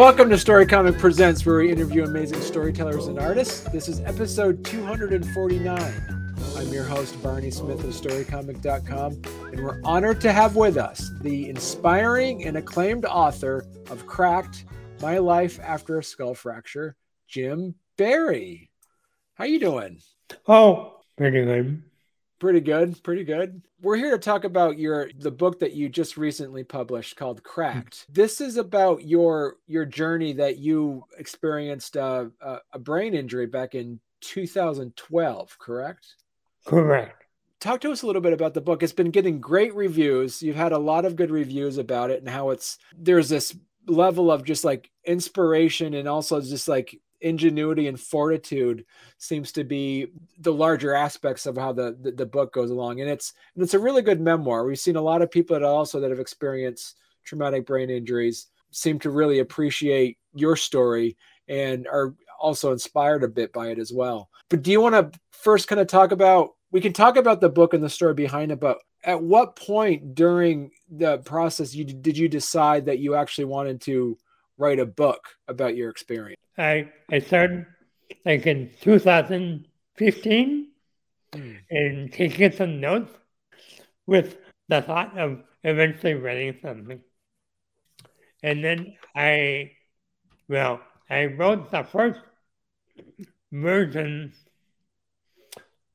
Welcome to Story Comic Presents, where we interview amazing storytellers and artists. This is episode 249. I'm your host, Barney Smith of StoryComic.com, and we're honored to have with us the inspiring and acclaimed author of Cracked My Life After a Skull Fracture, Jim Barry. How you doing? Oh, pretty good. Pretty good, pretty good. We're here to talk about your the book that you just recently published called Cracked. This is about your your journey that you experienced uh, a, a brain injury back in 2012, correct? Correct. Talk to us a little bit about the book. It's been getting great reviews. You've had a lot of good reviews about it and how it's there's this level of just like inspiration and also just like ingenuity and fortitude seems to be the larger aspects of how the, the, the book goes along. And it's and it's a really good memoir. We've seen a lot of people that also that have experienced traumatic brain injuries seem to really appreciate your story and are also inspired a bit by it as well. But do you want to first kind of talk about we can talk about the book and the story behind it but at what point during the process you did you decide that you actually wanted to write a book about your experience I, I started like in 2015 mm. and taking some notes with the thought of eventually writing something. And then I, well, I wrote the first version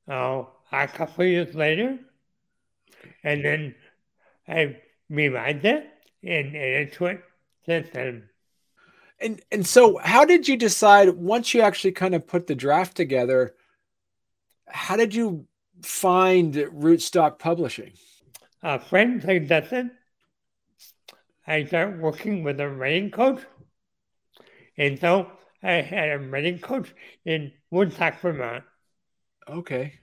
uh, a couple years later, and then I revised it and edited it since then. And and so how did you decide once you actually kind of put the draft together, how did you find Rootstock Publishing? A friend suggested I start working with a writing coach. And so I had a writing coach in Woodstock, Vermont. Okay.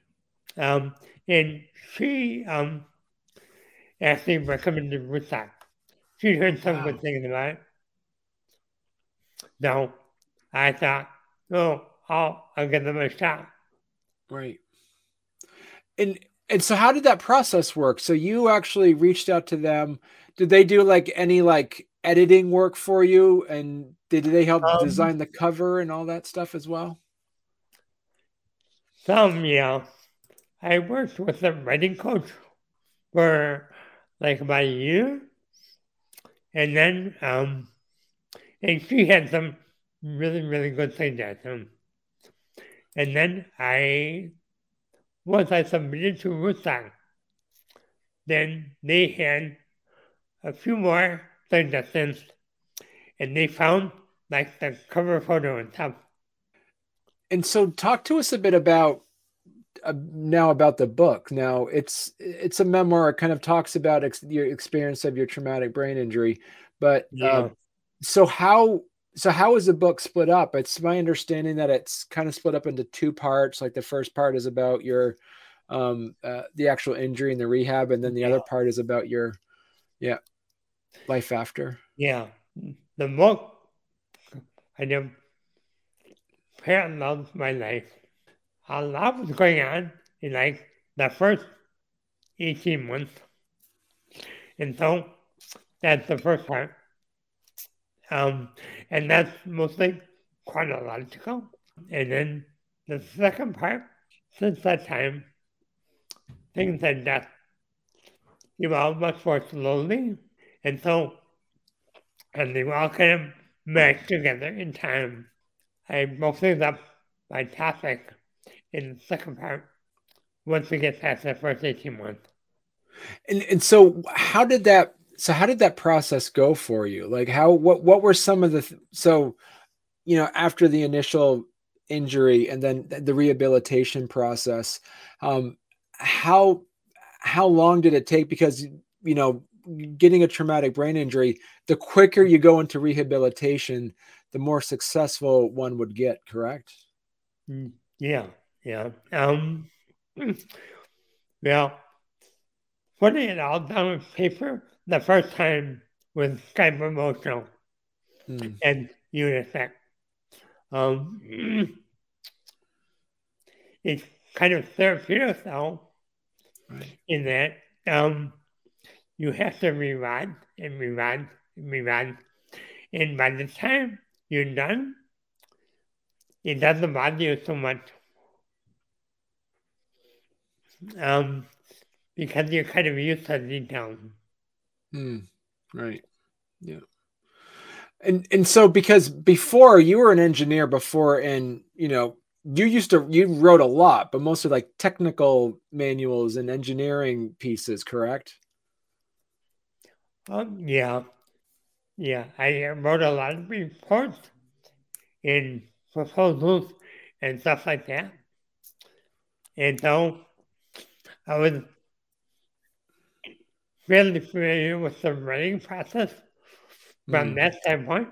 Um, and she um, actually recommended Rootstock. She heard some wow. good things about it. No, I thought, oh, I'll, I'll give them a shot. Right. And and so how did that process work? So you actually reached out to them. Did they do like any like editing work for you? And did they help um, design the cover and all that stuff as well? Some, yeah. I worked with a writing coach for like about a year. And then um and she had some really, really good suggestions. And then I, once I submitted to Rootstock, then they had a few more suggestions and they found like the cover photo and stuff. And so talk to us a bit about uh, now about the book. Now it's it's a memoir. It kind of talks about ex- your experience of your traumatic brain injury, but yeah. uh, so how so how is the book split up? It's my understanding that it's kind of split up into two parts. Like the first part is about your um uh, the actual injury and the rehab, and then the yeah. other part is about your yeah life after. Yeah, the book I know parallels my life. A lot was going on in like the first eighteen months, and so that's the first part. Um, and that's mostly chronological. And then the second part, since that time, things had just evolved much more slowly. And so, and they all kind of meshed together in time. I broke things up by topic in the second part once we get past the first 18 months. And, and so, how did that so how did that process go for you? Like how what what were some of the th- so you know after the initial injury and then the rehabilitation process um how how long did it take? Because you know getting a traumatic brain injury the quicker you go into rehabilitation the more successful one would get correct? Mm, yeah yeah um well putting it all down on paper the first time was kind of emotional mm. and UNICEF. Um, it's kind of therapeutic though, right. in that um, you have to rerun and rerun and rerun. And by the time you're done, it doesn't bother you so much. Um, because you're kind of used to the details. Hmm. Right. Yeah. And and so because before you were an engineer before and you know you used to you wrote a lot but mostly like technical manuals and engineering pieces correct um yeah yeah i wrote a lot of reports and proposals and stuff like that and so i was really familiar with the writing process from mm. that standpoint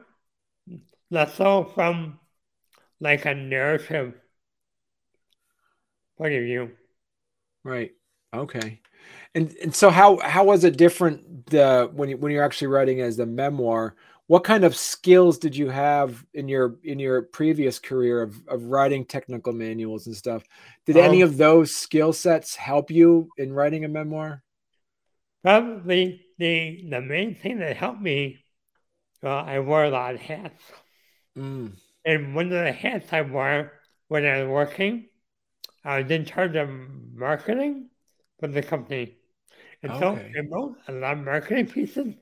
less so from like a narrative point of view. Right. Okay. And and so how how was it different uh, when you when you're actually writing as a memoir? What kind of skills did you have in your in your previous career of, of writing technical manuals and stuff? Did um, any of those skill sets help you in writing a memoir? Probably the the main thing that helped me. Well, I wore a lot of hats. Mm. And one of the hats I wore when I was working, I was in charge of marketing for the company. And okay. so I wrote a lot of marketing pieces.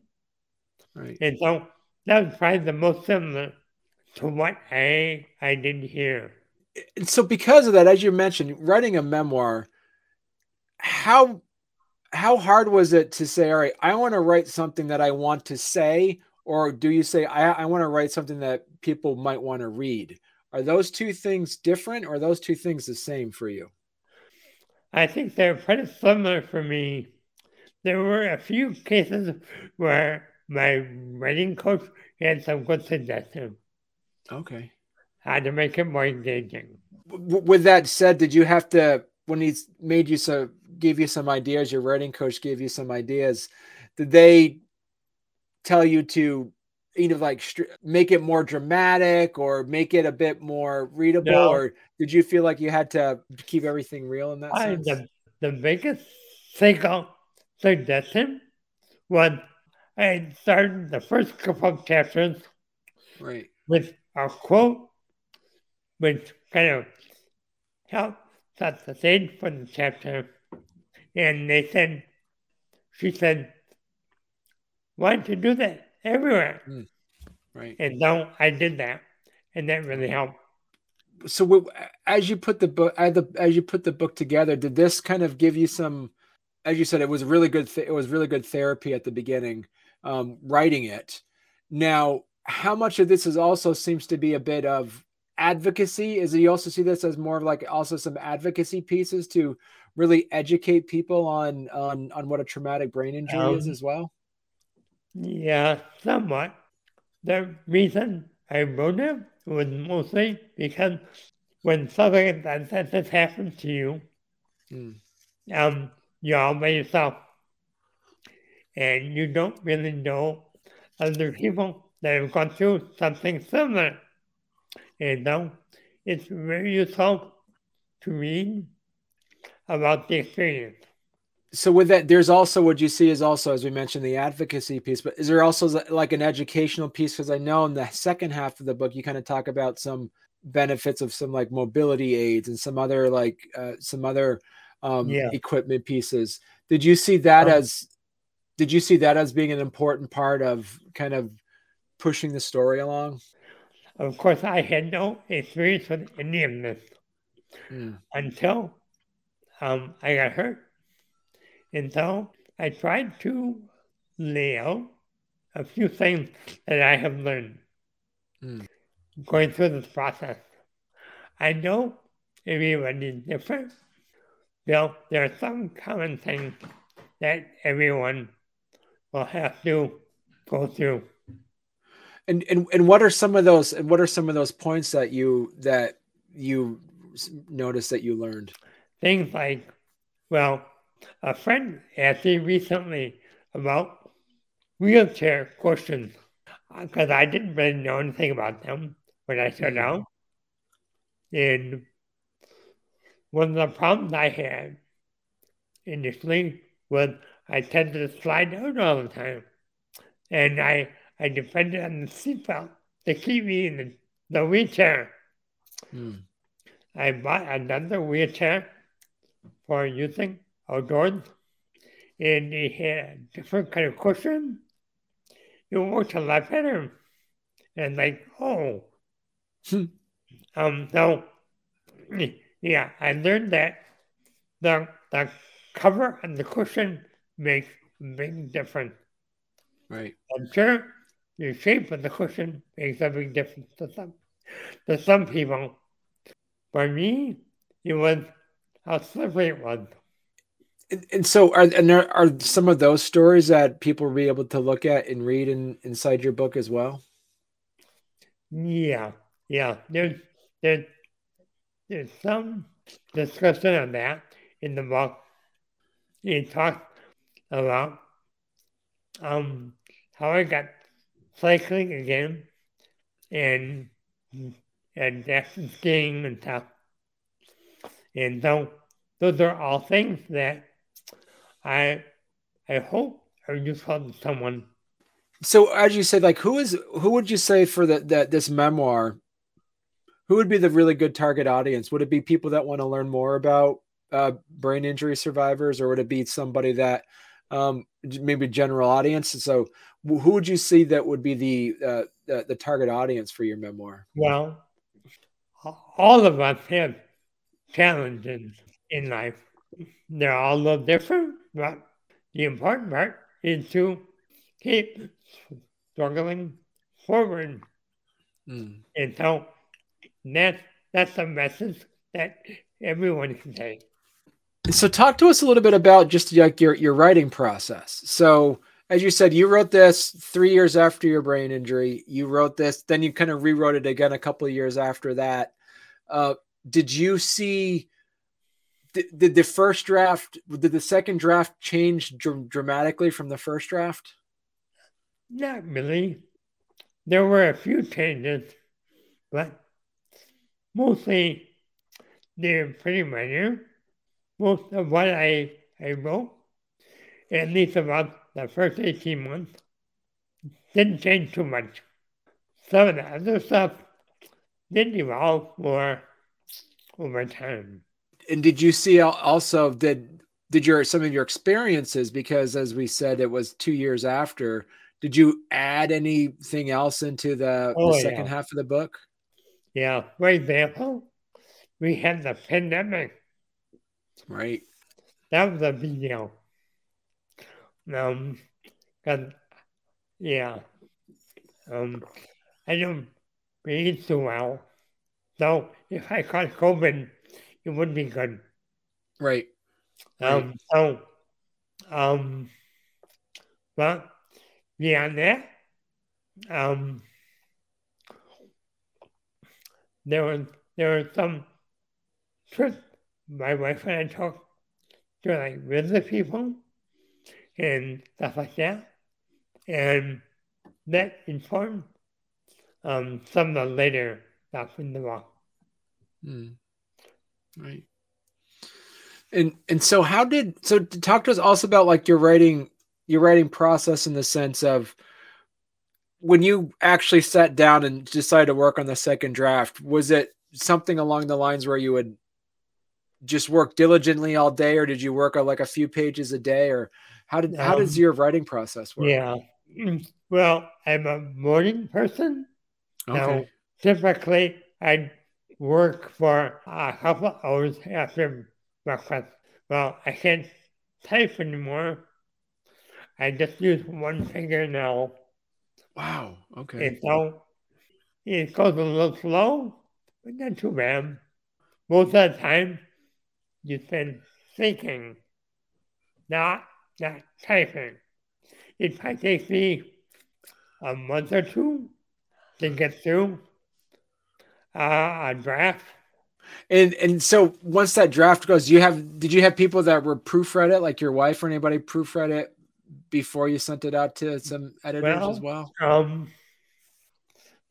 Right. And so that was probably the most similar to what I I did here. And so because of that, as you mentioned, writing a memoir, how how hard was it to say, all right, I want to write something that I want to say, or do you say I, I want to write something that people might want to read are those two things different or are those two things the same for you? I think they're pretty similar for me. There were a few cases where my writing coach had some good suggestions. Okay. How to make it more engaging. With that said did you have to when he made you so gave you some ideas your writing coach gave you some ideas did they tell you to you know like make it more dramatic or make it a bit more readable? No. or did you feel like you had to keep everything real in that I, sense? the, the biggest single suggestion was i started the first couple of chapters right. with a quote which kind of helped set the stage for the chapter and they said she said why don't you do that everywhere? Mm, right. And so I did that, and that really helped. So as you put the book as you put the book together, did this kind of give you some? As you said, it was really good. Th- it was really good therapy at the beginning, um, writing it. Now, how much of this is also seems to be a bit of advocacy? Is it you also see this as more of like also some advocacy pieces to really educate people on on on what a traumatic brain injury um, is as well? Yeah, somewhat. The reason I wrote it was mostly because when something like that has happened to you, mm. um, you're all by yourself. And you don't really know other people that have gone through something similar. And so it's very useful to read about the experience so with that there's also what you see is also as we mentioned the advocacy piece but is there also like an educational piece because i know in the second half of the book you kind of talk about some benefits of some like mobility aids and some other like uh, some other um, yeah. equipment pieces did you see that um, as did you see that as being an important part of kind of pushing the story along of course i had no experience with any of this mm. until um, i got hurt and so I tried to lay out a few things that I have learned mm. going through this process. I know everybody's different. Though there are some common things that everyone will have to go through. And and and what are some of those and what are some of those points that you that you noticed that you learned? Things like, well, a friend asked me recently about wheelchair cushions because I didn't really know anything about them when I started out. And one of the problems I had initially was I tended to slide out all the time. And I, I depended on the seatbelt to keep me in the, the wheelchair. Hmm. I bought another wheelchair for using outdoors, and it had a different kind of cushion. It worked a lot better. And like, oh. Hmm. um, so, yeah, I learned that the, the cover and the cushion makes a big difference. Right. I'm sure the shape of the cushion makes a big difference to some, to some people. For me, it was how slippery it was. And, and so, are and there are some of those stories that people will be able to look at and read in, inside your book as well. Yeah, yeah. There's there's there's some discussion on that in the book. He talks about um how I got cycling again and and distance skiing and stuff. And so those are all things that I I hope are useful to someone. So as you said, like who is who would you say for that that this memoir? Who would be the really good target audience? Would it be people that want to learn more about uh, brain injury survivors, or would it be somebody that um, maybe general audience? So who would you see that would be the, uh, the the target audience for your memoir? Well, all of us have challenges in life. They're all a little different, but the important part is to keep struggling forward. Mm. And so that's that's a message that everyone can take. So talk to us a little bit about just like your your writing process. So as you said, you wrote this three years after your brain injury. You wrote this, then you kind of rewrote it again a couple of years after that. Uh, did you see? Did, did the first draft? Did the second draft change dr- dramatically from the first draft? Not really. There were a few changes, but mostly they're pretty minor. Most of what I, I wrote, at least about the first 18 months didn't change too much. Some of the other stuff did evolve more over time. And did you see also did did your some of your experiences because as we said it was two years after did you add anything else into the, oh, the second yeah. half of the book yeah for example we had the pandemic right that was a big deal um, and yeah, um, I don't breathe too well. So if I caught COVID, it would be good. Right. Um, so, um, but beyond that, um, there was there was some trips my wife and I took to like visit people and stuff like that. And that informed um, some of the later stuff in the book. Mm. Right. And and so how did so talk to us also about like your writing your writing process in the sense of when you actually sat down and decided to work on the second draft, was it something along the lines where you would just work diligently all day or did you work on like a few pages a day or how did um, how does um, your writing process work? Yeah. Well, I'm a morning person. Okay. Typically, I work for a couple hours after breakfast. Well, I can't type anymore. I just use one finger now. Wow. Okay. And so it goes a little slow, but not too bad. Most of the time, you spend thinking, not not typing. It might take me a month or two to get through uh, a draft. And and so once that draft goes, you have did you have people that were proofread it, like your wife or anybody proofread it before you sent it out to some editors well, as well? Um,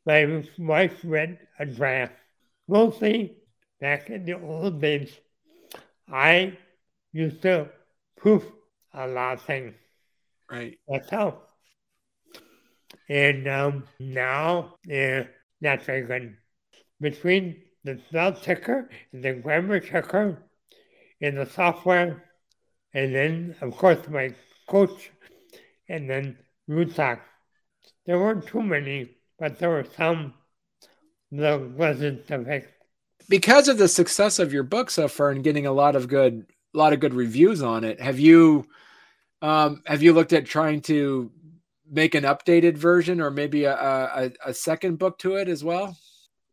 my wife read a draft. Mostly back in the old days, I used to proof a lot of things. Right. That's how. And um, now, yeah, that's very good. Between the spell checker and the grammar checker and the software, and then, of course, my coach, and then Rootstock. There weren't too many, but there were some that wasn't perfect. Because of the success of your book so far and getting a lot of good, a lot of good reviews on it, have you, um, have you looked at trying to make an updated version or maybe a, a, a second book to it as well?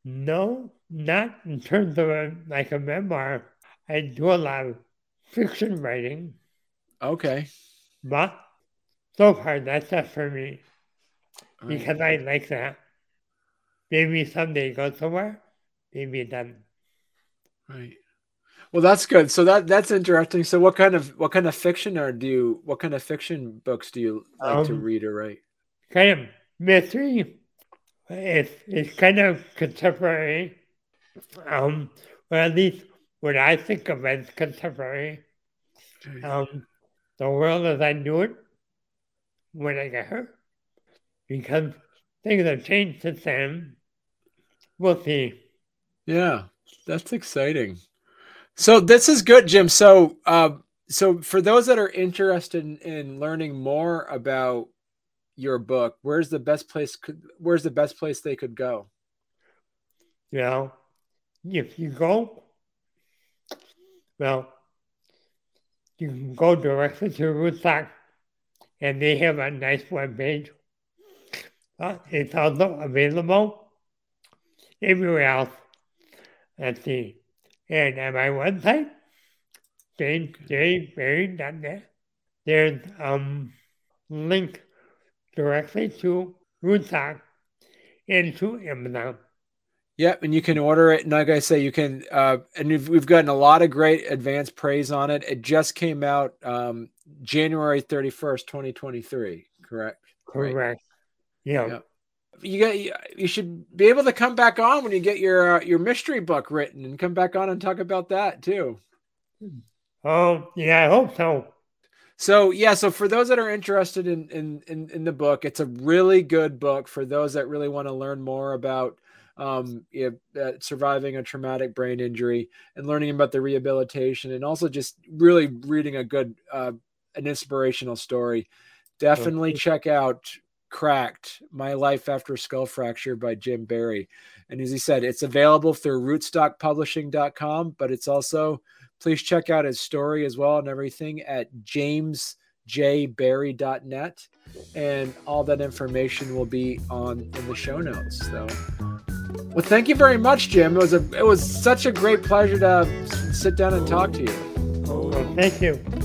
No, not in terms of a, like a memoir. I do a lot of fiction writing. Okay. But so far, that's not for me because I like that. Maybe someday go somewhere. Maybe then. Right. Well, that's good. So that that's interesting. So, what kind of what kind of fiction are do you what kind of fiction books do you like um, to read or write? Kind of mystery. It's it's kind of contemporary. Um, or at least what I think of as contemporary. Um, the world as I knew it when I got hurt, because things have changed since then. We'll see. Yeah, that's exciting. So this is good, Jim. So, uh, so for those that are interested in, in learning more about your book, where's the best place? Could, where's the best place they could go? You know, if you go, well, you can go directly to Rootstock, and they have a nice web page. Uh, it's also available everywhere else. Let's see. And at my website, jamesjbarry.net, there's um link directly to Rootstock and to Amazon. Yep, and you can order it. And like I say, you can, uh, and we've, we've gotten a lot of great advanced praise on it. It just came out um, January 31st, 2023, correct? Correct. Right. Yeah. Yep. You get you should be able to come back on when you get your uh, your mystery book written and come back on and talk about that too. Oh, yeah, I hope so. So yeah, so for those that are interested in in in, in the book, it's a really good book for those that really want to learn more about um, you know, uh, surviving a traumatic brain injury and learning about the rehabilitation and also just really reading a good, uh, an inspirational story. Definitely check out Cracked My Life After Skull Fracture by Jim barry And as he said, it's available through rootstockpublishing.com, but it's also, please check out his story as well and everything at jamesjbarry.net. And all that information will be on in the show notes. So well, thank you very much, Jim. It was a it was such a great pleasure to sit down and talk to you. Thank you.